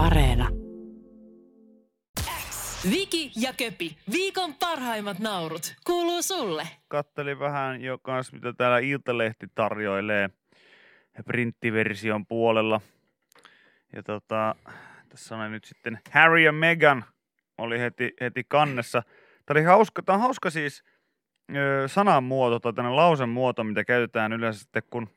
Areena. Viki ja Köpi, viikon parhaimmat naurut, kuuluu sulle. Kattelin vähän jo kans, mitä täällä Iltalehti tarjoilee printtiversion puolella. Ja tota, tässä on nyt sitten Harry ja Meghan oli heti, heti kannessa. Tämä oli hauska, tämä on hauska siis ö, sanamuoto tai tämmöinen lausemuoto, mitä käytetään yleensä sitten, kun,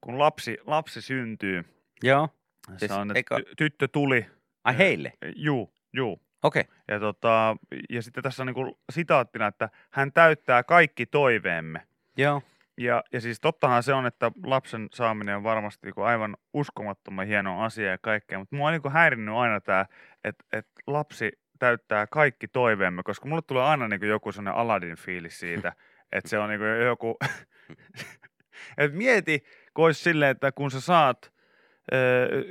kun lapsi, lapsi syntyy. Joo. Se Siis on, että eikö- ty- tyttö tuli. Ai heille? Juu, juu. Okei. Okay. Ja, tota, ja sitten tässä on niin sitaattina, että hän täyttää kaikki toiveemme. Joo. Ja, ja siis tottahan se on, että lapsen saaminen on varmasti niin aivan uskomattoman hieno asia ja kaikkea, mutta mua on niin häirinnyt aina tämä, että, että lapsi täyttää kaikki toiveemme, koska mulle tulee aina niin joku sellainen Aladdin-fiilis siitä, että se on niin joku, että mieti, kun olisi silleen, että kun sä saat,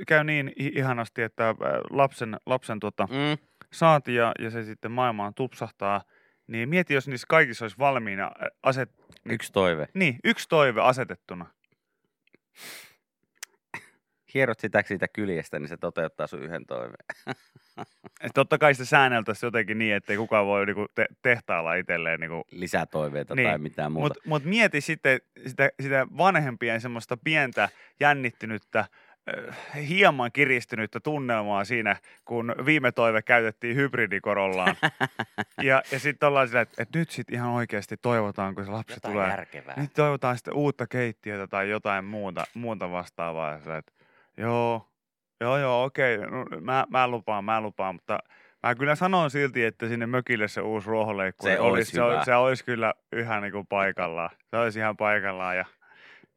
käy niin ihanasti, että lapsen, lapsen tota, Mm. saat ja, ja se sitten maailmaan tupsahtaa, niin mieti, jos niissä kaikissa olisi valmiina aset, Yksi toive. niin, yksi toive asetettuna. Hierot sitä siitä kyljestä, niin se toteuttaa sun yhden toiveen. Totta kai se säänneltäisiin jotenkin niin, ettei kukaan voi niinku te- tehtailla itselleen. Niinku. Lisätoiveita Niin, tai mitään muuta. Mutta mut mieti sitten sitä, sitä vanhempien semmoista pientä jännittynyttä, hieman kiristynyttä tunnelmaa siinä, kun viime toive käytettiin hybridikorollaan. ja ja sitten ollaan sillä, että, että nyt sitten ihan oikeasti toivotaan, kun se lapsi Jotain tulee. järkevää. Nyt toivotaan sitten uutta keittiötä tai jotain muuta, muuta vastaavaa. Ja sä, että joo, joo, joo, okei, no, mä, mä lupaan, mä lupaan, mutta mä kyllä sanon silti, että sinne mökille se uusi ruohonleikkuri Se olisi, olisi se, se olisi kyllä ihan niin kuin paikallaan. Se olisi ihan paikallaan ja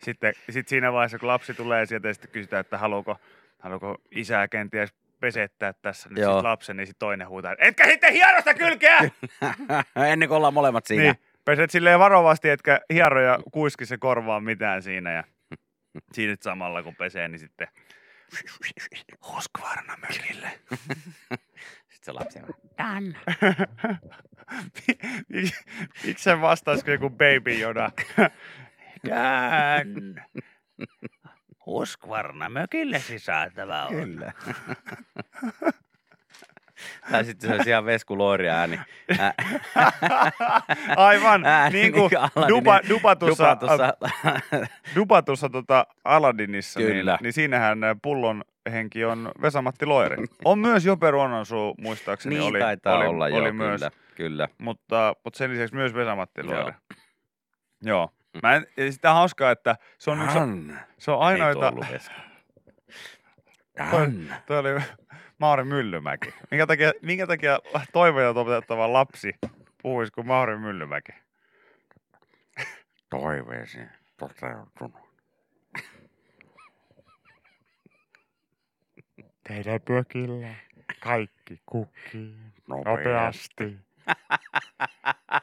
sitten sit siinä vaiheessa, kun lapsi tulee sieltä ja sitten kysytään, että haluuko, haluuko isää kenties pesettää tässä nyt Joo. sit lapsen, niin sitten toinen huutaa, etkä sitten hierosta kylkeä! Ennen kuin ollaan molemmat siinä. Niin, peset silleen varovasti, etkä hiero ja kuiski se korvaa mitään siinä ja siinä samalla kun pesee, niin sitten Huskvarna mökille. Sitten se lapsi on, Miksi miksi se vastaisi kuin joku baby Yoda? Dan. Huskvarna mökille saatava on. Kyllä. tai sitten se olisi ihan Vesku Loiria ääni. Ä- Aivan, ääni niin kuin Aladdinin- dupa, dupatussa, Dupatussa. dupatussa tota Aladdinissa, Kyllä. Niin, niin siinähän pullon henki on Vesamatti Loiri. On myös Jope Ruononsuu, muistaakseni niin oli, taitaa oli, olla oli joo, myös, kyllä. kyllä. mutta, mutta sen lisäksi myös Vesamatti Joo. Loiri. Joo. Mä en, sitä on hauskaa, että se on, yksi, se on Ei ainoita, Vesku. toi, toi oli Mauri Myllymäki. Minkä takia, minkä takia toivoja toteuttava lapsi puhuisi kuin Mauri Myllymäki? Toiveesi toteutunut. Teidän pökillä kaikki kukkii nopeasti.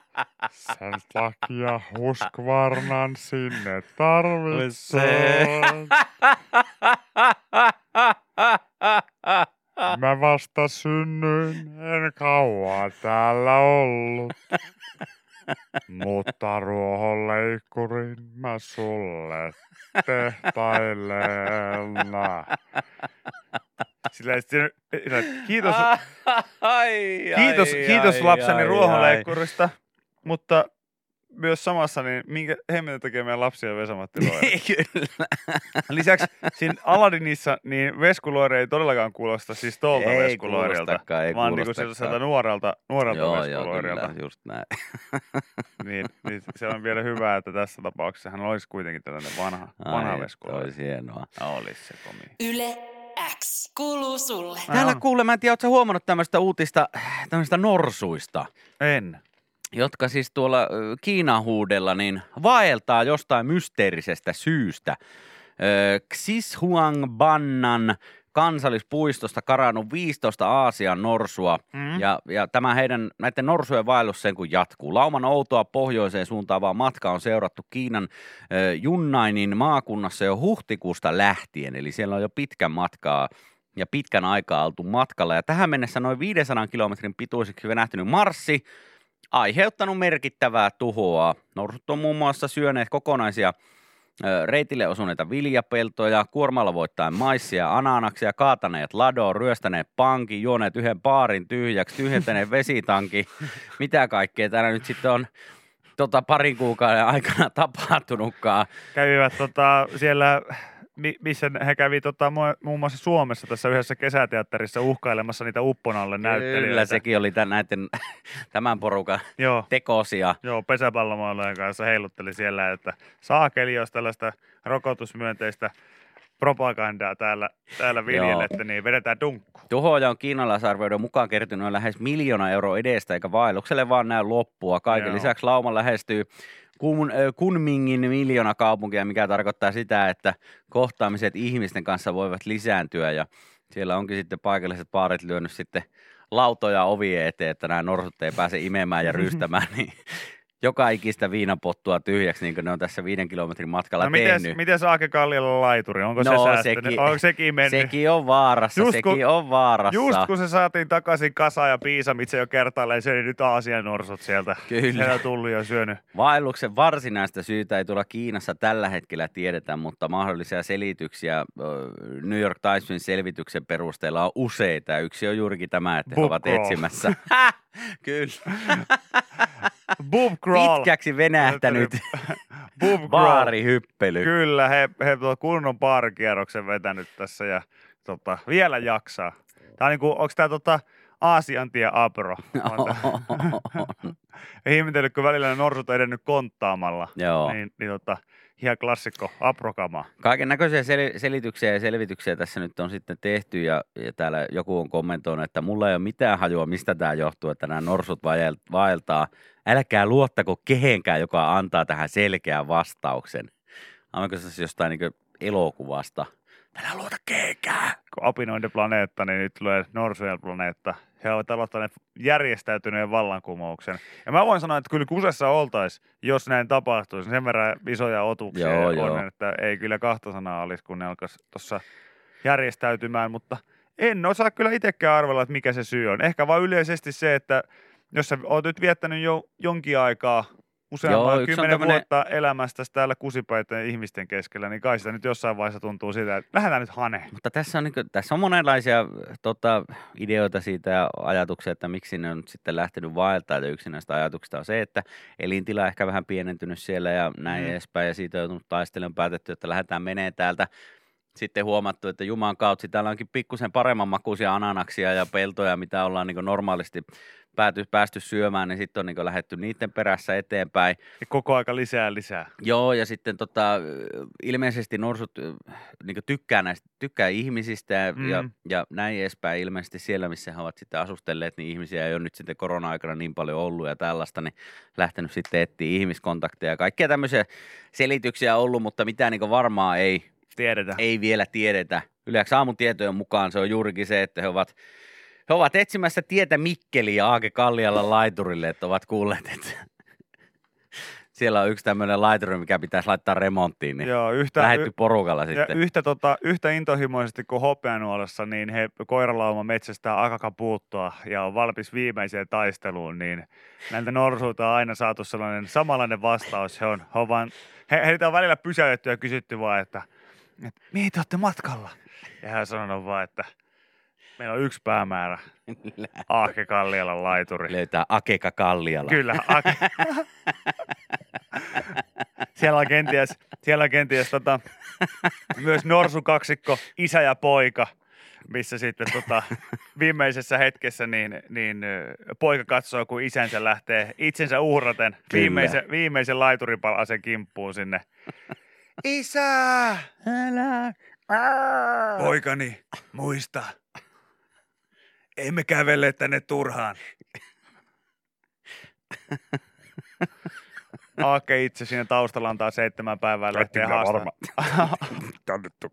Sen takia Huskvarnan sinne tarvitsee. Mä vasta synnyin, en kauan täällä ollut. Mutta ruohonleikkurin mä sulle tehtailen. Sillä, sillä, kiitos, ai, kiitos, ai, kiitos ai, lapseni ai, ruohonleikkurista, mutta myös samassa, niin minkä hemmetin tekee meidän lapsia Vesamatti Loiri? ai. Kyllä. Lisäksi siinä Aladdinissa, niin Vesku Loiri ei todellakaan kuulosta siis tuolta Ei Vesku kuulostakaan, ei vaan niin sieltä nuorelta, nuorelta Joo, Vesku joo, kyllä, just näin. Niin, niin, se on vielä hyvä, että tässä tapauksessa hän olisi kuitenkin tällainen vanha, vanha Ai, Vesku toi Loiri. olisi hienoa. Olisi se komi. Yle X kuuluu sulle. Täällä on. kuule, mä en tiedä, ootko huomannut tämmöistä uutista, tämmöistä norsuista, En. Jotka siis tuolla Kiinan huudella niin vaeltaa jostain mysteerisestä syystä. Ö, Xishuangbannan kansallispuistosta karannut 15 Aasian norsua Mm. ja, ja tämä heidän näiden norsujen vaellus sen kun jatkuu. Lauman outoa pohjoiseen suuntaavaa matkaa on seurattu Kiinan ö, Junnainin maakunnassa jo huhtikuusta lähtien, eli siellä on jo pitkän matkaa ja pitkän aikaa oltu matkalla. Ja tähän mennessä noin 500 kilometrin pituiseksi venähtynyt marssi aiheuttanut merkittävää tuhoa. Norsut on muun muassa syöneet kokonaisia reitille osuneita viljapeltoja, kuormalla voittaen maissia, ananaksia, kaataneet ladoon, ryöstäneet pankin, juoneet yhden baarin tyhjäksi, tyhjentäneet vesitanki. Mitä kaikkea täällä nyt sitten on tota, parin kuukauden aikana tapahtunutkaan. Kävivät tota, siellä, mi- missä he kävi tota, mu- muun muassa Suomessa tässä yhdessä kesäteatterissa uhkailemassa niitä upponalle näyttelijöitä. Kyllä sekin oli tämän, näiden, tämän porukan Joo, tekosia. joo pesäpallomaailmojen kanssa heilutteli siellä, että saakeli, jos tällaista rokotusmyönteistä propagandaa täällä, täällä viljelette, niin vedetään dunkku. Tuhoja on kiinalaisarvioiden mukaan kertynyt lähes miljoona euroa edestä, eikä vaellukselle vaan näy loppua. Kaiken Joo. lisäksi lauma lähestyy Kun, Kunmingin miljoona kaupunkia, mikä tarkoittaa sitä, että kohtaamiset ihmisten kanssa voivat lisääntyä ja siellä onkin sitten paikalliset baarit lyönyt sitten lautoja ovien eteen, että nämä norsut ei pääse imemään ja rystämään, niin joka ikistä viinapottua tyhjäksi, niin kuin ne on tässä viiden kilometrin matkalla No tehnyt. miten Aake Kallialla laituri? Onko No, se sekin- Onko sekin mennyt? Sekin on vaarassa, Just sekin kun- on vaarassa. Just kun se saatiin takaisin kasaan ja piisamitse jo kertaalleen, se oli nyt Aasian norsut sieltä. Kyllä. Siellä tullut jo syönyt. Vaelluksen varsinaista syytä ei tuolla Kiinassa tällä hetkellä tiedetä, mutta mahdollisia selityksiä New York Timesin selvityksen perusteella on useita. Yksi on juurikin tämä, että he ovat etsimässä. Kyllä. Boob crawl. Pitkäksi venähtänyt Boob crawl. baarihyppely. Kyllä, he, he tuon kunnon baarikierroksen vetänyt tässä ja tota, vielä jaksaa. Tää on niinku, onks tää tota Aasian tie Apro? Ihmetellyt, kun välillä ne norsut on edennyt konttaamalla. Joo. Niin, niin tota, ihan klassikko Aprokama. Kaiken näköisiä sel- selityksiä ja selvityksiä tässä nyt on sitten tehty ja, ja täällä joku on kommentoinut, että mulla ei ole mitään hajua, mistä tämä johtuu, että nämä norsut vael- vaeltaa. Älkää luottako kehenkään, joka antaa tähän selkeän vastauksen. Onko se siis jostain niin elokuvasta? Älä luota kehenkään. Kun apinointiplaneetta, niin nyt tulee norsujen planeetta. He ovat aloittaneet järjestäytyneen vallankumouksen. Ja mä voin sanoa, että kyllä kusessa oltaisiin, jos näin tapahtuisi. Sen verran isoja otuksia Joo, on, joo. että ei kyllä kahta sanaa olisi, kun ne alkaisi tuossa järjestäytymään. Mutta en osaa kyllä itsekään arvella, että mikä se syy on. Ehkä vaan yleisesti se, että jos sä oot nyt viettänyt jo jonkin aikaa, Joo, useamman kymmenen tämmönen- vuotta elämästä täällä kusipäiden ihmisten keskellä, niin kai sitä nyt jossain vaiheessa tuntuu sitä, että lähdetään nyt haneen. Mutta tässä on, niin kuin, tässä on monenlaisia tota, ideoita siitä ja ajatuksia, että miksi ne on nyt sitten lähtenyt vaeltaa. Ja yksi näistä ajatuksista on se, että elintila ehkä vähän pienentynyt siellä ja näin mm. edespäin. Ja siitä on joutunut taistelemaan, päätetty, että lähdetään menee täältä. Sitten huomattu, että Juman kautta täällä onkin pikkusen paremman makuisia ananaksia ja peltoja, mitä ollaan niin normaalisti pääty, päästy syömään, niin sitten on niin lähdetty niiden perässä eteenpäin. Ja koko aika lisää lisää. Joo, ja sitten tota, ilmeisesti norsut niin tykkää, näistä, tykkää ihmisistä ja, Mm. ja, ja näin edespäin. Ilmeisesti siellä, missä he ovat sitten asustelleet, niin ihmisiä ei ole nyt sitten korona-aikana niin paljon ollut ja tällaista, niin lähtenyt sitten etsiä ihmiskontakteja. Kaikkia tämmöisiä selityksiä ollut, mutta mitään niin varmaa ei, Tiedetään. ei vielä tiedetä. Yleensä aamun tietojen mukaan se on juurikin se, että he ovat, he ovat etsimässä tietä Mikkeliin ja Aake Kallialla laiturille, että ovat kuulleet, että siellä on yksi tämmöinen laituri, mikä pitäisi laittaa remonttiin, niin Joo, yhtä, lähetty y- porukalla ja sitten. yhtä, tota, yhtä intohimoisesti kuin hopeanuolassa, niin he koiralauma metsästää akakapuuttoa ja on valmis viimeiseen taisteluun, niin näiltä norsuilta on aina saatu sellainen samanlainen vastaus. He on, he on vaan, he, heitä on välillä pysäytetty ja kysytty vaan, että, mihin te olette matkalla? Ja hän sanonut vaan, että meillä on yksi päämäärä, Aake Kallialan laituri. Löytää Akeka Kalliala. Kyllä. Ake. siellä on kenties, siellä on kenties tota, myös norsukaksikko, isä ja poika, missä sitten tota, viimeisessä hetkessä niin, niin poika katsoo, kun isänsä lähtee itsensä uhraten viimeisen, viimeisen laituripalasen kimppuun sinne. Isä! Älä. Poikani, muista. Emme kävele tänne turhaan. Aake itse siinä taustalla antaa seitsemän päivää haastaa. Tänne tuli.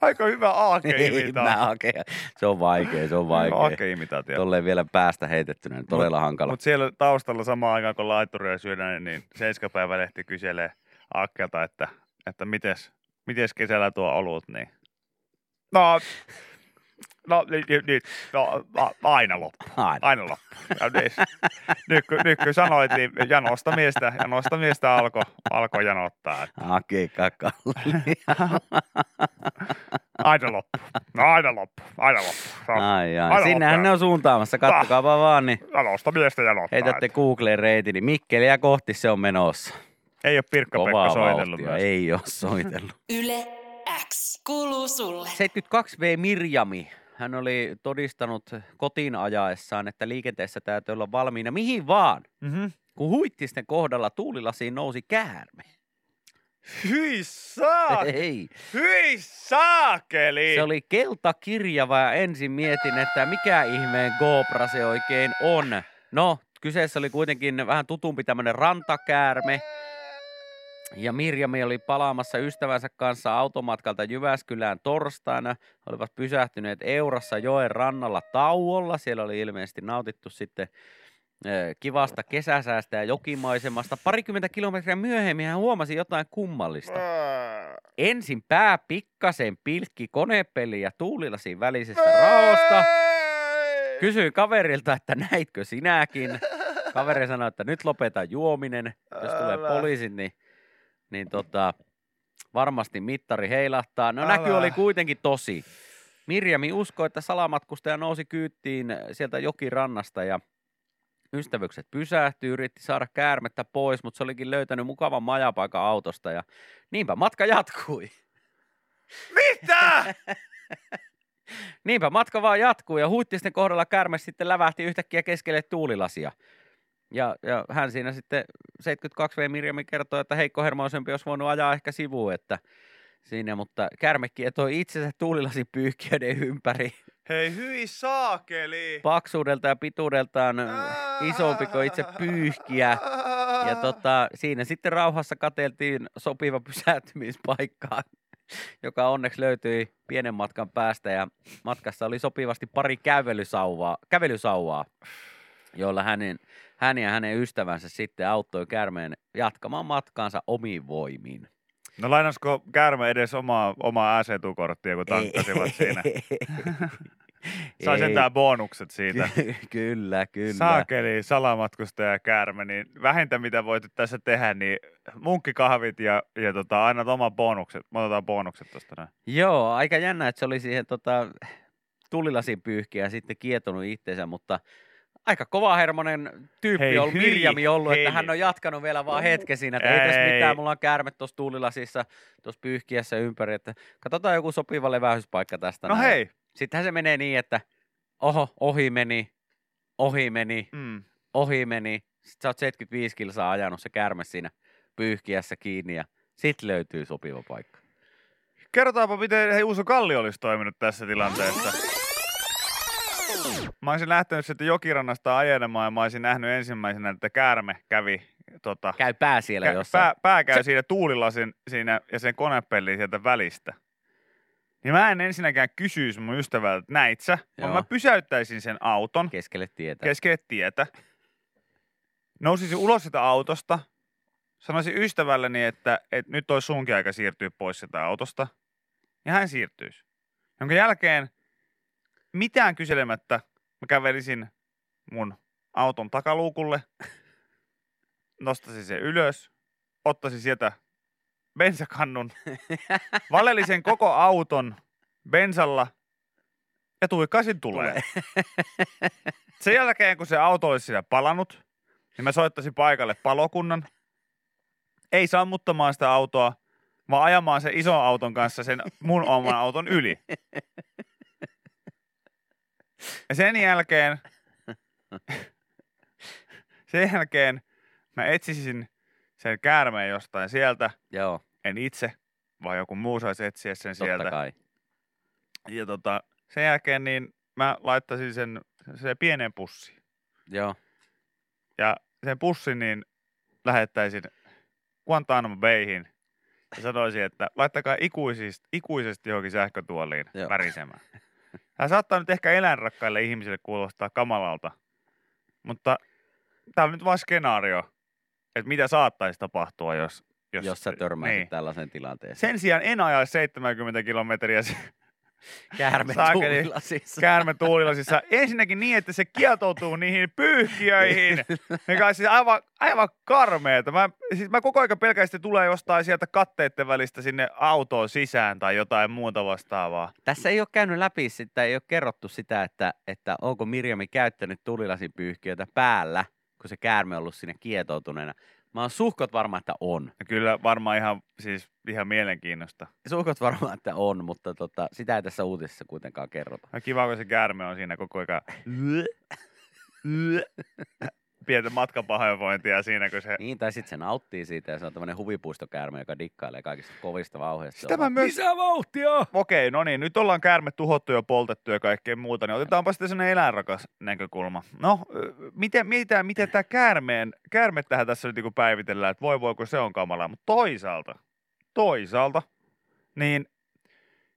Aika hyvä Aake imitaatio. Ake. Se on vaikea, se on vaikea. Aake imitaatio. Tolleen vielä päästä heitettynä, niin todella hankala. Mutta siellä taustalla samaan aikaan, kun laituria syödään, niin Seiskapäivälehti kyselee Akkelta, että, että mites, mites kesällä tuo olut, niin no, no nyt, nyt, nyt no, aina loppu. Aina. Aina loppu. Ja nyt, nyt, kun, nyt kun sanoit, niin janosta miestä, janosta miestä alkoi alko janottaa. että Aki kakalli. Aina loppu. No aina loppu. Aina loppu. No, Ai, ai. Aina Sinnehän loppu. ne on suuntaamassa. Kattokaapa vaan, niin Janosta miestä janottaa. heitätte että Googleen reitin, niin Mikkeliä kohti se on menossa. Ei ole Pirkka-Pekka soitellut vauhtia. myös. Ei ole soitellut. Yle X kuuluu sulle. 72V Mirjami. Hän oli todistanut kotiin ajaessaan, että liikenteessä täytyy olla valmiina mihin vaan. Mm-hmm. Kun huittisten kohdalla tuulilasiin nousi käärme. Hyi! Ei. Hyi saakeli! Se oli keltakirjava ja ensin mietin, että mikä ihmeen Gobra se oikein on. No, kyseessä oli kuitenkin vähän tutumpi tämmönen rantakäärme. Ja Mirjami oli palaamassa ystävänsä kanssa automatkalta Jyväskylään torstaina. Olivat pysähtyneet Eurassa joen rannalla tauolla. Siellä oli ilmeisesti nautittu sitten kivasta kesäsäästä ja jokimaisemasta. Parikymmentä kilometriä myöhemmin hän huomasi jotain kummallista. Ensin pää pikkasen pilkki konepeli ja tuulilasin välisestä raosta. Kysyin kaverilta, että näitkö sinäkin. Kaveri sanoi, että nyt lopeta juominen. Jos tulee Älä. poliisit, niin, niin tota, varmasti mittari heilahtaa. No näky Älä. oli kuitenkin tosi. Mirjami uskoi, että salamatkustaja nousi kyyttiin sieltä jokirannasta ja ystävykset pysähtyi, yritti saada käärmettä pois, mutta se olikin löytänyt mukavan majapaikan autosta ja niinpä matka jatkui. Mitä? Niinpä matka vaan jatkuu ja huittisten kohdalla käärme sitten lävähti yhtäkkiä keskelle tuulilasia. Ja, ja hän siinä sitten 72V Mirjami kertoi, että heikko hermoisempi olisi voinut ajaa ehkä sivuun, että siinä, mutta käärme kietoi itsensä tuulilasin pyyhkiöiden ympäri Hei, hyi saakeli! paksuudelta ja pituudeltaan isompi kuin itse pyyhkiä. Ja tota, siinä sitten rauhassa kateltiin sopiva pysähtymispaikka, joka onneksi löytyi pienen matkan päästä. Ja matkassa oli sopivasti pari kävelysauvaa, kävelysauvaa, joilla hänen, hän ja hänen ystävänsä sitten auttoi käärmeen jatkamaan matkaansa omiin voimiin. No lainasko käärme edes omaa, omaa AC-korttia, kun tankkasivat siinä? Sai sentään bonukset siitä. Ky- kyllä, kyllä. Saakeli, salamatkustaja ja käärme, niin vähintä mitä voit tässä tehdä, niin munkkikahvit ja, ja tota, aina oma bonukset. Me otetaan bonukset tosta näin. Joo, aika jännä, että se oli siihen tota, tulilasin pyyhkiä ja sitten kietonut itseensä, mutta aika kova hermonen tyyppi Hei, on Mirjami ollut, että hei. hän on jatkanut vielä vaan hetken siinä, että ei tässä Ei. mitään, mulla on käärme tuossa tuulilasissa, tuossa pyyhkiässä ympäri, että katsotaan joku sopiva levähyspaikka tästä. No näin. hei. Sittenhän se menee niin, että oho, ohi meni, ohi meni, Mm. ohi meni. Sitten sä oot 75 kilsaa ajanut se käärme siinä pyyhkiässä kiinni ja sit löytyy sopiva paikka. Kerrotaanpa, miten hei, Uuso Kalli olisi toiminut tässä tilanteessa. Mä olisin lähtenyt sitten jokirannasta ajelemaan ja mä olisin nähnyt ensimmäisenä, että käärme kävi tota, Käy pää siellä kä- jossain. pää, pää käy Se- siinä tuulilasin siinä ja sen konepelliin sieltä välistä. Niin mä en ensinnäkään kysyisi mun ystävältä, että näit sä, Joo. mä pysäyttäisin sen auton Keskelle tietä. keskelle tietä. Nousisin ulos sitä autosta, sanoisin ystävälleni, että, että nyt olisi sunkin aika siirtyä pois sitä autosta. Ja hän siirtyisi. Jonka jälkeen mitään kyselemättä mä kävelisin mun auton takaluukulle, nostaisin sen ylös, ottaisin sieltä bensakannun, valelisen koko auton bensalla ja tuikaisin tulee. Sen jälkeen, kun se auto olisi siinä palannut, niin mä soittaisin paikalle palokunnan. Ei sammuttamaan sitä autoa, vaan ajamaan sen ison auton kanssa sen mun oman auton yli. Ja sen jälkeen, sen jälkeen mä etsisin sen käärmeen jostain sieltä. Joo, En itse, vaan joku muu saisi etsiä sen totta sieltä. kai. Ja tota, sen jälkeen niin mä laittaisin sen, sen pienen pussiin. Joo, Ja sen pussin niin lähettäisin Guantanamo Bayhin ja sanoisin, että laittakaa ikuisesti, ikuisesti johonkin sähkötuoliin Joo. värisemään. Tämä saattaa nyt ehkä eläinrakkaille ihmisille kuulostaa kamalalta, mutta tämä on nyt vain skenaario, että mitä saattaisi tapahtua, jos... jos, jos sä törmäisit niin. tällaiseen tilanteeseen. Sen sijaan en ajaisi 70 kilometriä Käärme Saakeli. tuulilasissa. käärme tuulilasissa. Ensinnäkin niin, että se kietoutuu niihin pyyhkiöihin, mikä on siis aivan, aivan karmeeta. Mä, siis mä koko ajan pelkään, että tulee jostain sieltä katteiden välistä sinne autoon sisään tai jotain muuta vastaavaa. Tässä ei ole käynyt läpi sitä, ei ole kerrottu sitä, että, että onko Mirjami käyttänyt tulilasipyyhkiötä päällä, kun se käärme on ollut sinne kietoutuneena. Mä oon suhkot varma, että on. Ja kyllä varmaan ihan, siis ihan mielenkiinnosta. Suhkot varma, että on, mutta tota, sitä ei tässä uutisessa kuitenkaan kerrota. Ja kiva, kun se käärme on siinä koko ajan pientä matkapahoinvointia siinä, kun se... Niin, tai sitten se nauttii siitä ja se on tämmöinen huvipuistokäärme, joka dikkailee kaikista kovista vauheista. Sitä mä myös... Lisää vauhtia! Okei, no niin, nyt ollaan käärme tuhottu ja poltettu ja kaikkea muuta, niin otetaanpa sitten sellainen eläinrakas näkökulma. No, miten, miten, miten tämä käärmeen, käärmettähän tässä nyt niinku päivitellään, että voi voi, kun se on kamalaa, mutta toisaalta, toisaalta, niin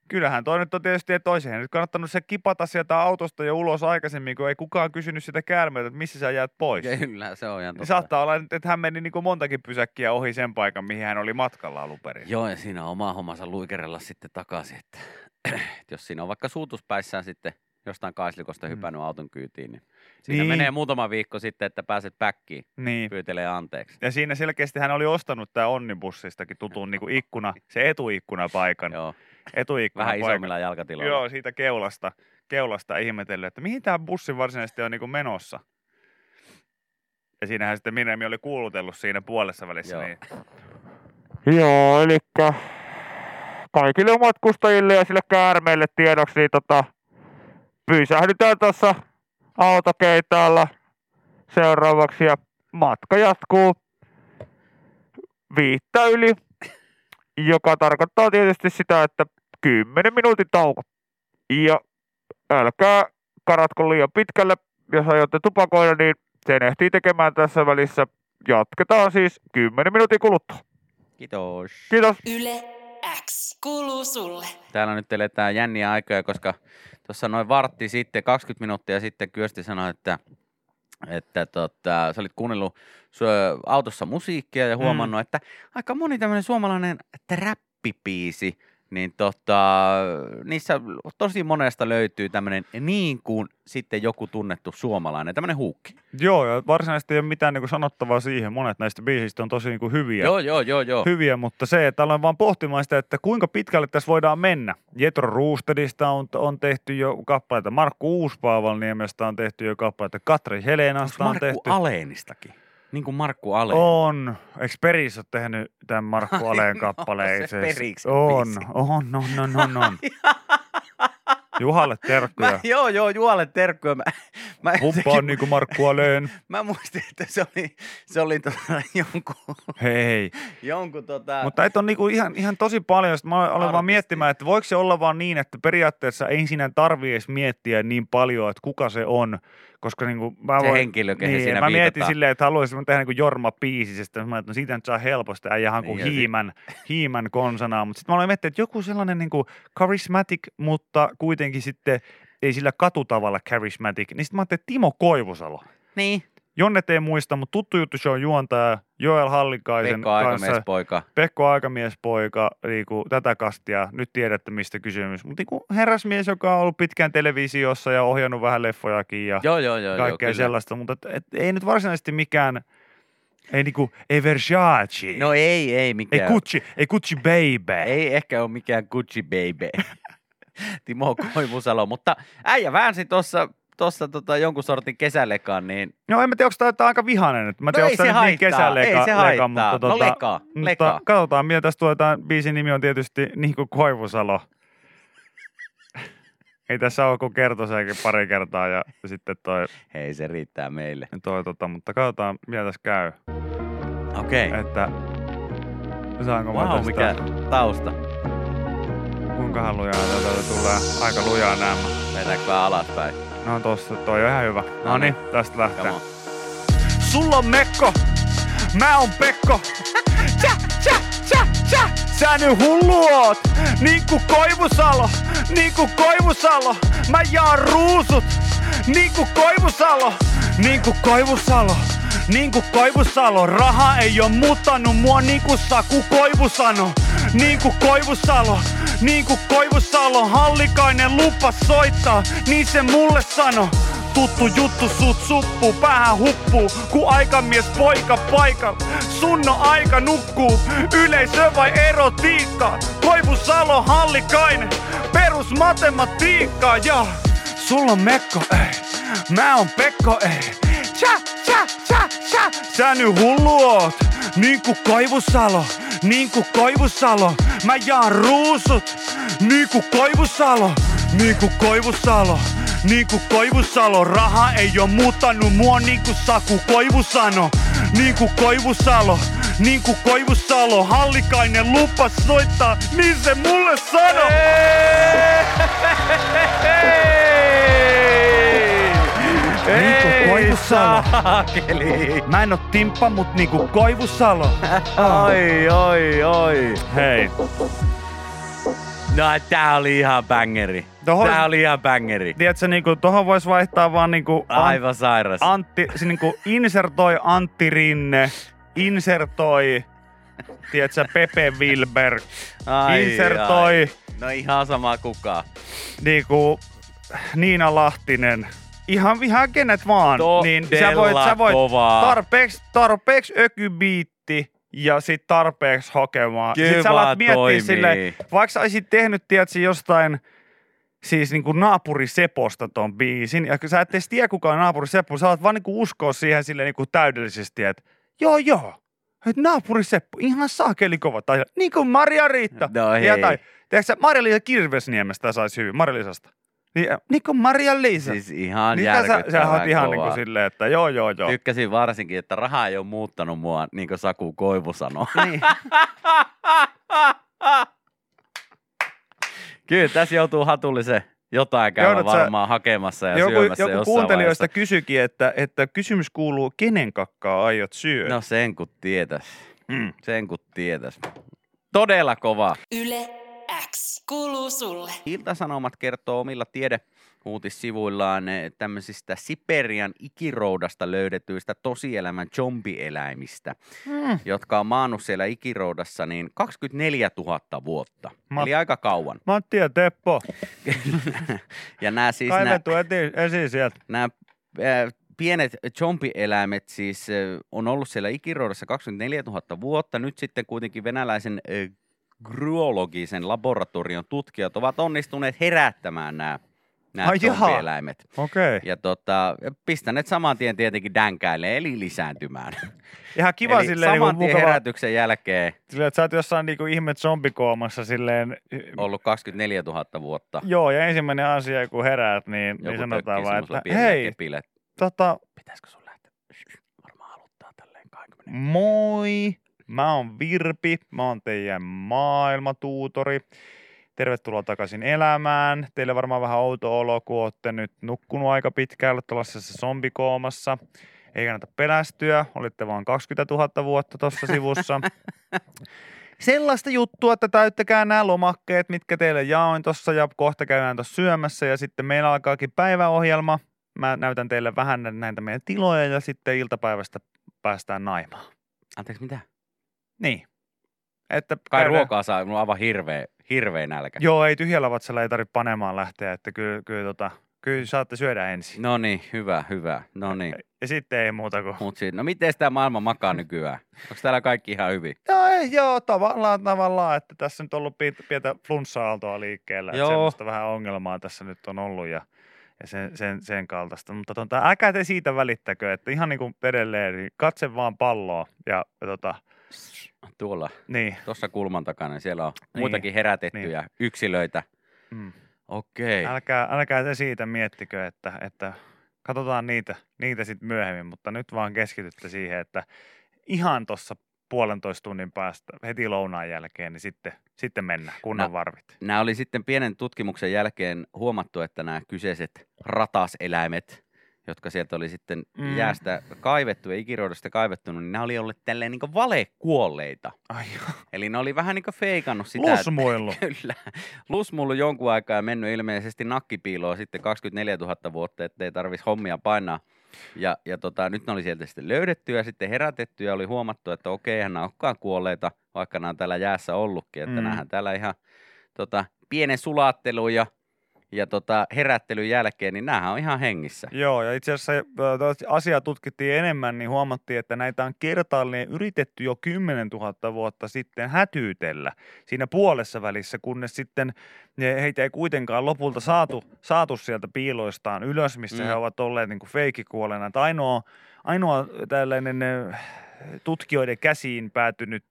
kyllähän toi nyt on tietysti, että olisi nyt kannattanut se kipata sieltä autosta jo ulos aikaisemmin, kun ei kukaan kysynyt sitä käärmeeltä, että missä sä jäät pois. Kyllä, se on ihan Niin totta. saattaa olla, että hän meni niin montakin pysäkkiä ohi sen paikan, mihin hän oli matkalla alun perin. Joo, ja siinä on oma hommansa luikerella sitten takaisin, että, että jos siinä on vaikka suutuspäissään sitten jostain kaislikosta Mm. hypännyt auton kyytiin, niin siinä Niin. menee muutama viikko sitten, että pääset päkkiin, Niin. pyytelee anteeksi. Ja siinä selkeästi hän oli ostanut tämä Onnibussistakin tutun niin kuin ikkuna, se etuikkunapaikan. Joo, vähän Etuikkunapaikan. isommilla jalkatiloilla. Joo, siitä keulasta, keulasta ihmetellyt, että mihin tämä bussi varsinaisesti on niin kuin menossa. Ja siinähän sitten Mirjami oli kuulutellut siinä puolessa välissä. Joo. Niin. Joo, eli kaikille matkustajille ja sille käärmeelle tiedoksi, niin tota, pysähdytään tuossa autokeitaalla seuraavaksi ja matka jatkuu viittä yli, joka tarkoittaa tietysti sitä, että 10 minuutin tauko. Ja älkää karatko liian pitkälle, jos aiotte tupakoida, niin sen ehtii tekemään tässä välissä. Jatketaan siis 10 minuutin kuluttua. Kiitos. Kiitos. Yle X kuuluu sulle. Täällä nyt eletään jänniä aikoja, koska tuossa noin vartti sitten, 20 minuuttia sitten Kyösti sanoi, että, että tota, sä olit kuunnellut autossa musiikkia ja huomannut, mm. että aika moni tämmöinen suomalainen trappipiisi, niin tota, niissä tosi monesta löytyy tämmöinen niin kuin sitten joku tunnettu suomalainen, tämmöinen huukki. Joo, ja varsinaisesti ei ole mitään niin kuin sanottavaa siihen. Monet näistä biisistä on tosi niin kuin hyviä. Joo, joo, joo, joo. hyviä, mutta se, että aloin vaan pohtimaan sitä, että kuinka pitkälle tässä voidaan mennä. Jetro Roostedista on, on tehty jo kappaleita, Markku Uuspaavalniemestä on tehty jo kappaleita, Katri Onko Helenasta on Markku tehty. Aleenistakin? Niin kuin Markku Aleen. On. Eikö Peris ole tehnyt tämän Markku Aleen kappaleen? Se? Periksen On, on, on, on, on, on. Juhalle terkkuja. Mä, joo, joo, Jualle terkkuja. Mä, mä, Humpa on niin kuin Markku Aleen. mä muistin, että se oli, se oli tota, jonkun, Hei. jonkun tota, Mutta et on niinku ihan, ihan tosi paljon. Sitten mä aloin vaan Artisti. miettimään, että voiko se olla vaan niin, että periaatteessa ei siinä tarvii edes miettiä niin paljon, että kuka se on. Koska niinku mä Se voin, henkilö, kehen niin, siinä mä mietin viitataan. silleen, että haluaisin tehdä niinku Jorma Piisistä. Mä että no siitä nyt saa helposti äijähän kuin Niin, hiimän, hiimän konsanaa. Mutta sitten mä aloin miettiä, että joku sellainen niinku charismatic, mutta kuitenkin sitten ei sillä katutavalla charismatic. Niin sitten mä ajattelin, että Timo Koivusalo. niin, Jonnet ei muista, mutta tuttu juttu se on juontaja Joel Hallikaisen Pekka kanssa. Aikamiespoika. Pekko Aikamiespoika, niinku, tätä kastia, nyt tiedätte mistä kysymys. Mutta niinku, herrasmies, joka on ollut pitkään televisiossa ja ohjannut vähän leffojakin ja Joo, joo, joo. kaikkea joo, kyllä. sellaista, mutta et, et, ei nyt varsinaisesti mikään, ei niinku, ei Versace, No ei, ei ei mikään. Gucci, ei Gucci baby. Ei ehkä ole mikään Gucci baby. Timo Koivusalo, mutta äijä väänsi tuossa tossa tota jonkun sortin kesälekan, niin No en mä tiedä, onko tämä aika vihainen. nyt. Mä tiedä, no ei onko se niin haittaa, kesäleka, ei se leka, haittaa. mutta, no tota, lekaa, mutta lekaa. katsotaan, mitä tästä tulee. Tämän biisin nimi on tietysti Niko Koivusalo. ei tässä ole kuin kertosäkin pari kertaa ja sitten toi, Hei, se riittää meille. toi tota, mutta katsotaan, mitä tässä käy. Okei. Okay. Että saanko mä Wow, tästä, mikä tausta. Kuinkahan lujaa täältä tulee. Aika lujaa nämä. Vetääkö vähän alaspäin? No tossa, toi on ihan hyvä. No niin, tästä lähtee. on. Sulla on Mekko, mä oon Pekko. Tja, tja, tja, tja. Sä nyt hullu oot, niinku Koivusalo, niinku Koivusalo. Mä jaan ruusut, niinku Koivusalo, niinku Koivusalo. Niinku Koivusalo, raha ei oo muuttanut mua niinku Saku Koivu sano. Niinku Koivusalo, Niin kuin Koivusalo Hallikainen lupa soittaa, niin se mulle sano. Tuttu juttu sut suppuu, päähän huppuu, ku aikamies poika paikalla. Sunno aika nukkuu, yleisö vai erotiikka? Koivusalo Hallikainen, perusmatematiikka ja sulla on Mekko, ei. Mä oon Pekko, ei. Tja, tja, tja, tja. Sä nyt hullu oot, niin kuin Koivusalo, niin kuin Koivusalo. Mä jaan ruusut, niin kuin Koivusalo, niin kuin Koivusalo. Niin kuin Koivusalo, raha ei oo muuttanut mua niin kuin Saku Koivusano. Niin kuin Koivusalo, niin kuin Koivusalo, Hallikainen lupas soittaa, niin se mulle sano. Niin kuin Koivusalo. Saakeli. Mä en oo timppa, mut niinku Koivusalo. Oi, oi, oi. Hei. No tää oli ihan bangeri. Tohon- Tää oli ihan bangeri. Tiedätkö, niinku, tohon vois vaihtaa vaan niinku An- Aivan sairas. Antti, se niinku insertoi Antti Rinne, insertoi, tiedätkö, Pepe Wilberg, Ai, insertoi ai. No ihan sama kuka. niinku Niina Lahtinen. Ihan, ihan kenet vaan. niin sä voit, sä voit kovaa. tarpeeksi, tarpeeksi ökybiitti ja sit tarpeeksi hokemaan. Kyllä sit sä alat miettiä silleen, vaikka sä olisit tehnyt, tiedätkö, jostain siis niinku naapuri Seposta ton biisin, ja sä et edes tiedä kuka on naapuri Seppo, sä alat vaan niinku uskoa siihen silleen niinku täydellisesti, että joo joo, että naapuri Seppo, ihan saakeli kova, tai niin kuin Maria Riitta. No ja hei. tai, tiedätkö sä, Maria-Liisa Kirvesniemestä saisi hyvin, Maria-Liisasta. Niin, niin kuin Maria-Liisa. Siis ihan niin sä, sä oot ihan kovaa. niinku silleen, että joo joo joo. Tykkäsin varsinkin, että raha ei ole muuttanut mua, niin kuin Saku Koivu sanoi. Niin. Kyllä, tässä joutuu hatullisen jotain käydä Joudut sä- varmaan hakemassa ja joku syömässä joku jossain kuuntelijoista vaiheessa. kysyikin, että, että kysymys kuuluu, kenen kakkaa aiot syödä? No sen kun tietäs. Mm. Sen kun tietäs. Todella kova. Yle X kuuluu sulle. Iltasanomat kertoo omilla tiede uutissivuillaan eh, tämmöisistä Siperian ikiroudasta löydetyistä tosielämän zombieläimistä, Mm. jotka on maannut siellä ikiroudassa niin 24 000 vuotta. Ma- Eli aika kauan. Matti ja Teppo, ja nämä siis nämä, kaivettu eti, esiin sieltä. nämä äh, pienet zombieläimet siis äh, on ollut siellä ikiroudassa 24 000 vuotta. Nyt sitten kuitenkin venäläisen gryologisen laboratorion tutkijat ovat onnistuneet herättämään nämä, nämä. Okei. Okay. Ja tota, pistäneet saman tien tietenkin dänkäille, eli lisääntymään. Ihan kiva eli silleen saman niinku tien mukava, herätyksen jälkeen silleen, että sä oot jossain niinku ihme zombikoomassa silleen, ollut 24 000 vuotta. joo, ja ensimmäinen asia, kun heräät, niin, niin Joku sanotaan tökkii vaan, että hei, kepillä, että tota, pitäisikö sun lähteä? Varmaan haluttaa tälleen 20 moi, mä oon Virpi, mä oon teidän maailmatuutori. Tervetuloa takaisin elämään. Teille varmaan vähän outo olo, kun olette nyt nukkunut aika pitkään tällaisessa zombikoomassa. Ei kannata pelästyä, olitte vaan 20 000 vuotta tuossa sivussa. Sellaista juttua, että täyttäkää nämä lomakkeet, mitkä teille jaoin tuossa ja kohta käydään tuossa syömässä ja sitten meillä alkaakin päiväohjelma. Mä näytän teille vähän näitä meidän tiloja ja sitten iltapäivästä päästään naimaan. Anteeksi, mitä? Niin. Että Kai käydään- ruokaa saa, on aivan hirveä, hirveä nälkä. Joo, ei tyhjällä vatsalla ei tarvitse panemaan lähteä, että kyllä, kyllä, tota, kyllä saatte syödä ensin. No niin, hyvä, hyvä. No niin. Ja sitten ei muuta kuin... Mut sit, no miten tämä maailma makaa nykyään? Onko täällä kaikki ihan hyvin? Joo, ei, joo, tavallaan, tavallaan, että tässä nyt on ollut pientä, pientä flunssa-aaltoa liikkeellä, että Joo. semmoista vähän ongelmaa tässä nyt on ollut ja, ja sen, sen, sen kaltaista. Mutta tota, älkää te siitä välittäkö, että ihan niin kuin edelleen, niin katse vaan palloa ja, ja tota, Tuolla, niin. tuossa kulman takana, niin siellä on Niin, muitakin herätettyjä yksilöitä. Mm. Okei. Älkää, älkää te siitä miettikö, että, että katsotaan niitä, niitä sitten myöhemmin, mutta nyt vaan keskitytte siihen, että ihan tuossa puolentoista tunnin päästä heti lounaan jälkeen, niin sitten, sitten mennään, kunnon No. varvit. Nämä oli sitten pienen tutkimuksen jälkeen huomattu, että nämä kyseiset rataseläimet, jotka sieltä oli sitten Mm. jäästä kaivettu ja ikiroidosta kaivettu, niin nämä oli olleet tälleen niin valekuolleita. Ai Eli ne oli vähän niin kuin feikannut sitä. että- Lusmuillu. Kyllä. Lusmullu jonkun aikaa ja mennyt ilmeisesti nakkipiiloon sitten 24 000 vuotta, ettei tarvitsisi hommia painaa. Ja, ja tota, nyt ne oli sieltä sitten löydetty ja sitten herätetty ja oli huomattu, että okei, eihän nämä olekaan kuolleita, vaikka nämä on täällä jäässä ollutkin, että Mm. mm. näähän täällä ihan tota, pienen sulattelun ja, ja tota, herättelyn jälkeen, niin näähän on ihan hengissä. Joo, ja itse asiassa äh, asiaa tutkittiin enemmän, niin huomattiin, että näitä on kertaalleen yritetty jo 10 000 vuotta sitten hätyytellä siinä puolessa välissä, kunnes sitten heitä ei kuitenkaan lopulta saatu, saatu sieltä piiloistaan ylös, missä Mm. he ovat olleet niin feikikuolena. Ainoa, ainoa tällainen äh, tutkijoiden käsiin päätynyt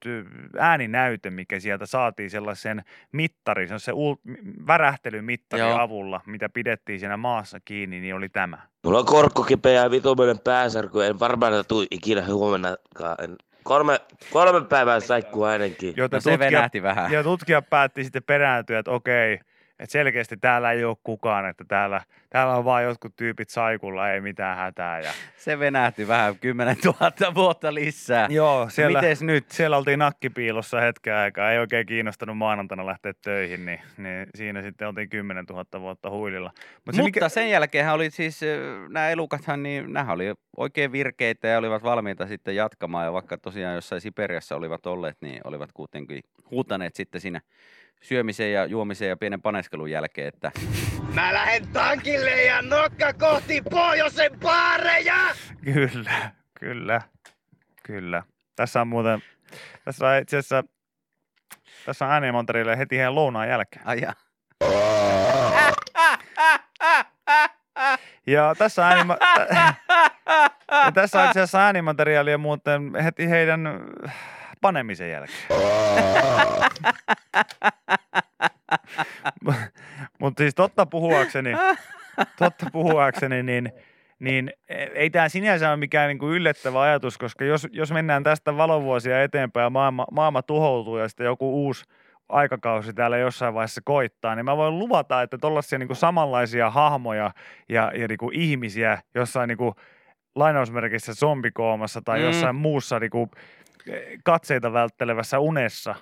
ääninäyte, mikä sieltä saatiin sellaisen mittarin, se on se ul- värähtelymittarin Joo. avulla, mitä pidettiin siinä maassa kiinni, niin oli tämä. Mulla on korkko kipeä ja vitumainen pääsärky. En varmaan tuu ikinä huomennakaan. En, kolme, kolme päivää saikkuu ainakin. Joten No se tutkija, venähti vähän. ja tutkija päätti sitten perääntyä, että okei, että selkeästi täällä ei ole kukaan, että täällä, täällä on vain jotkut tyypit saikulla, ei mitään hätää. Ja... Se venähti vähän 10 000 vuotta lisää. Joo, siellä, Mites nyt? siellä oltiin nakkipiilossa hetken aikaa, ei oikein kiinnostanut maanantaina lähteä töihin, niin, niin siinä sitten oltiin 10 000 vuotta huililla. Mut se Mutta sen jälkeenhän oli siis, nämä elukathan, niin nämä oli oikein virkeitä ja olivat valmiita sitten jatkamaan. Ja vaikka tosiaan jossain Siperiassa olivat olleet, niin olivat kuitenkin huutaneet sitten siinä syömisen ja juomisen ja pienen paneskelun jälkeen, että Mä lähden tankille ja nokka kohti pohjoisen baareja! Kyllä, kyllä, kyllä. Tässä on muuten, tässä on itse asiassa, tässä on äänimontarille heti heidän lounaan jälkeen. aja. Ja tässä, äänima- ja tässä on itse asiassa äänimateriaalia muuten heti heidän panemisen jälkeen. Mutta siis totta puhuakseni, totta puhuakseni, niin, niin ei tämä sinänsä ole mikään niinku yllättävä ajatus, koska jos, jos mennään tästä valovuosia eteenpäin ja maailma, maailma tuhoutuu ja sitten joku uusi aikakausi täällä jossain vaiheessa koittaa, niin mä voin luvata, että tuollaisia niinku samanlaisia hahmoja ja, ja niinku ihmisiä jossain niinku lainausmerkissä zombikoomassa tai Mm. jossain muussa niinku katseita välttelevässä unessa,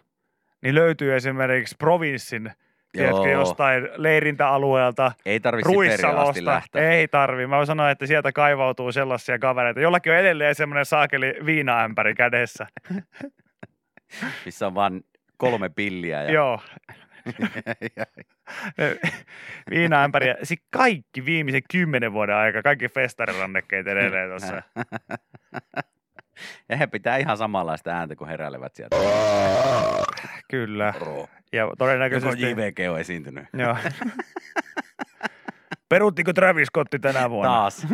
niin löytyy esimerkiksi provinssin, tiedätkö, jostain leirintäalueelta, Ei tarvitse Ruissalosta. lähteä. Ei tarvi. Mä voin sanoa, että sieltä kaivautuu sellaisia kavereita. Jollakin on edelleen semmoinen saakeli viinaämpäri kädessä. missä on vain kolme pilliä. Ja, Joo. viinaämpäri. Ja sit kaikki viimeisen kymmenen vuoden aika, kaikki festarirannekkeet edelleen tuossa. Ja he pitää ihan samanlaista ääntä, kun heräilevät sieltä. Kyllä. Ja Joko todennäköisesti... JVG on esiintynyt. Joo. Peruuttiko Travis Scotti tänä vuonna? Taas.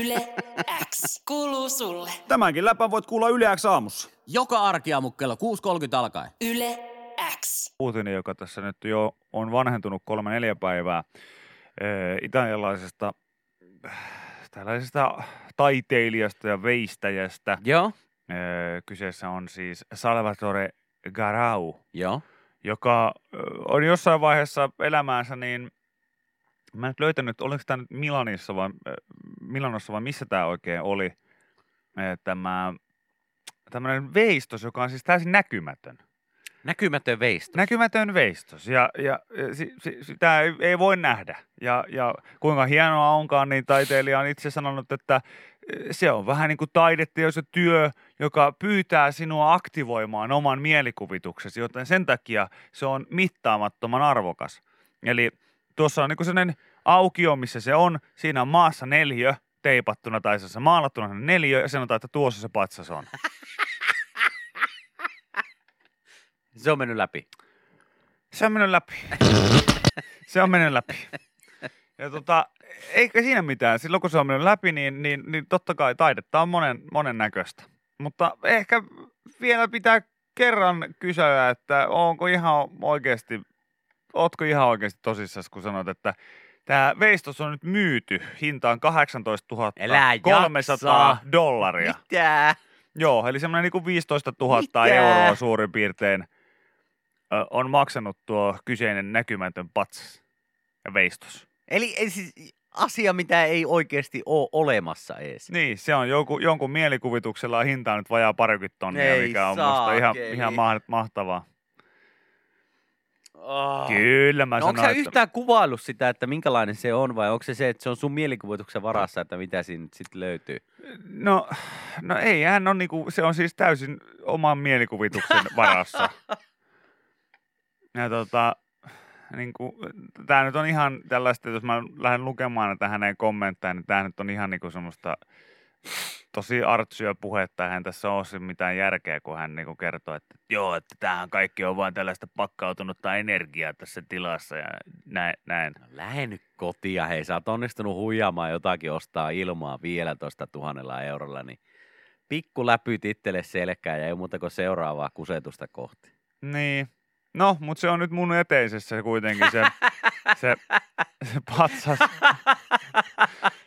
Yle X kuuluu sulle. Tämänkin läpän voit kuulla Yle X aamussa. Joka arkiaamu kello 6.30 alkaen. Yle X. uutinen, joka tässä nyt jo on vanhentunut kolme neljä päivää eh, italialaisesta tällaisesta taiteilijasta ja veistäjästä. Joo. Eh, Kyseessä on siis Salvatore Garau, Joo. joka on jossain vaiheessa elämäänsä niin Mä en nyt löytänyt, oliko tämä nyt Milanissa vai, Milanossa vai missä tämä oikein oli, tämä tämmöinen veistos, joka on siis täysin näkymätön. Näkymätön veistos. Näkymätön veistos ja, ja, ja si, si, sitä ei, ei voi nähdä. Ja, ja kuinka hienoa onkaan, niin taiteilija on itse sanonut, että se on vähän niin kuin taidetta ja se työ, joka pyytää sinua aktivoimaan oman mielikuvituksesi, joten sen takia se on mittaamattoman arvokas. Eli tuossa on niin sellainen aukio, missä se on. Siinä on maassa neljö teipattuna tai se maalattuna neljö ja sanotaan, että tuossa se patsas on. Se on mennyt läpi. Se on mennyt läpi. se on mennyt läpi. Ja tota, eikä siinä mitään. Silloin kun se on mennyt läpi, niin, niin, niin totta kai taidetta on monen, monen näköistä. Mutta ehkä vielä pitää kerran kysyä, että onko ihan oikeasti, ootko ihan oikeasti tosissaan, kun sanot, että tämä veistos on nyt myyty hintaan 18 Älä 300 jaksa. dollaria. Mitä? Joo, eli semmoinen niin kuin 15 000 Mitä? euroa suurin piirtein ö, on maksanut tuo kyseinen näkymätön patsas ja veistos. Eli siis asia, mitä ei oikeasti ole olemassa edes. Niin, se on joku, jonkun mielikuvituksella hinta nyt vajaa parikymmentä tonnia, Ei mikä on musta ihan, ihan ma- mahtavaa. Oh. Kyllä mä No onko sanoin, sä että yhtään kuvaillut sitä, että minkälainen se on, vai onko se se, että se on sun mielikuvituksen varassa, että mitä siinä sitten löytyy? no, no ei, hän on niinku, se on siis täysin oman mielikuvituksen varassa. ja tota, niin kuin, tämä nyt on ihan tällaista, jos mä lähden lukemaan näitä hänen kommentteja, niin tämä nyt on ihan niin kuin semmoista tosi artsyö puhetta, eihän tässä ole mitään järkeä, kun hän niin kuin kertoo, että joo, että tämähän kaikki on vain tällaista pakkautunutta energiaa tässä tilassa ja näin. näin. No, lähde nyt kotia, hei sä oot onnistunut huijaamaan jotakin ostaa ilmaa vielä tuosta tuhannella eurolla, niin pikku läpyt itselle selkää ja ei muuta kuin seuraavaa kusetusta kohti. Niin, no, mutta se on nyt mun eteisessä kuitenkin se, se, se patsas.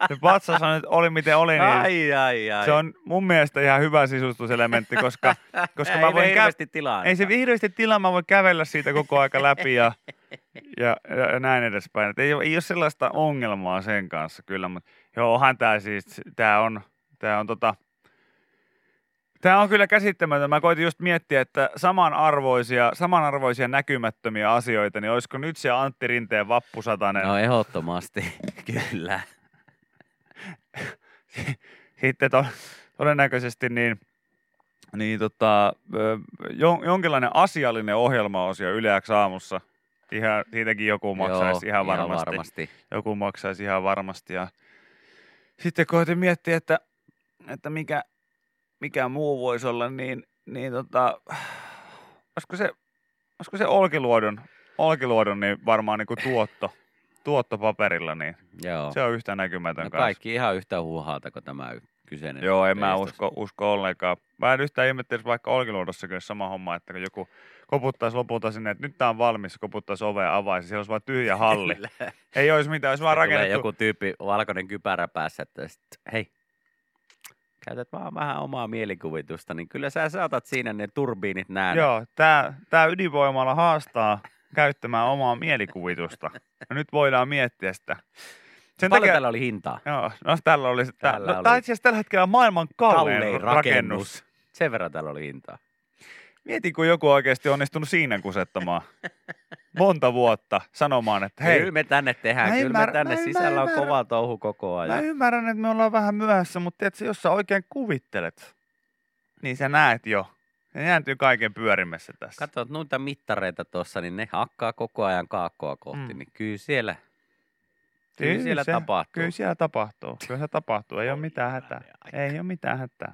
Se patsas on nyt, oli miten oli, niin Ai, ai, ai. se on mun mielestä ihan hyvä sisustuselementti, koska, koska ei mä voin kä- tilaa. ei se hirveästi tilaa, mä voin kävellä siitä koko aika läpi ja, ja, ja, ja näin edespäin. Et ei, ole, ei ole sellaista ongelmaa sen kanssa kyllä, mutta joo, onhan tämä siis, tämä on, tää on tota, Tämä on kyllä käsittämätön. Mä koitin just miettiä, että samanarvoisia, samanarvoisia näkymättömiä asioita, niin olisiko nyt se Antti Rinteen vappusatanen? No ehdottomasti, kyllä. Sitten to, todennäköisesti niin, niin tota, jon, jonkinlainen asiallinen ohjelmaosio Yle X aamussa. Ihan, siitäkin joku maksaisi Joo, ihan varmasti. varmasti. Joku maksaisi ihan varmasti. Ja sitten koitin miettiä, että, että mikä, mikä muu voisi olla, niin, niin tota, olisiko se, olisiko se Olkiluodon, Olkiluodon niin varmaan niin kuin tuotto, tuotto paperilla, niin Joo. se on yhtä näkymätön No kanssa. kaikki ihan yhtä huuhaalta kuin tämä kyseinen. Joo, en mä usko, usko ollenkaan. Mä en yhtään ihmettelisi vaikka Olkiluodossakin olisi sama homma, että kun joku koputtaisi lopulta sinne, että nyt tää on valmis, koputtaisi ovea avaisi, siellä olisi vaan tyhjä halli. Kyllä. Ei olisi mitään, olisi vaan Tulee rakennettu. joku tyyppi valkoinen kypärä päässä, että sit, hei, käytät vaan vähän omaa mielikuvitusta, niin kyllä sä saatat siinä ne turbiinit nähdä. Joo, tää, tää ydinvoimalla haastaa käyttämään omaa mielikuvitusta. Ja nyt voidaan miettiä sitä. Sen Paljon takia, tällä oli hintaa? Joo, no tällä oli, Tällä no, oli. tää on itse asiassa tällä hetkellä maailman kallein, Kallein rakennus. rakennus. Sen verran tällä oli hintaa. Mieti, kun joku oikeasti onnistunut siinä kusettamaan monta vuotta sanomaan, että hei, kyllä me tänne tehdään, mä kyllä ymmärrän- me tänne mä- mä sisällä on ymmärrän. kova touhu koko Mä ajan. ymmärrän, että me ollaan vähän myöhässä, mutta tiedätkö, jos sä oikein kuvittelet, niin sä näet jo. Se jääntyy kaiken pyörimässä tässä. Katsot noita mittareita tuossa, niin ne hakkaa koko ajan kaakkoa kohti, Mm. niin kyllä siellä, kyllä siellä tapahtuu. Kyllä siellä tapahtuu. Kyllä se tapahtuu. Ei ole mitään hätää. aika. Ei ole mitään hätää.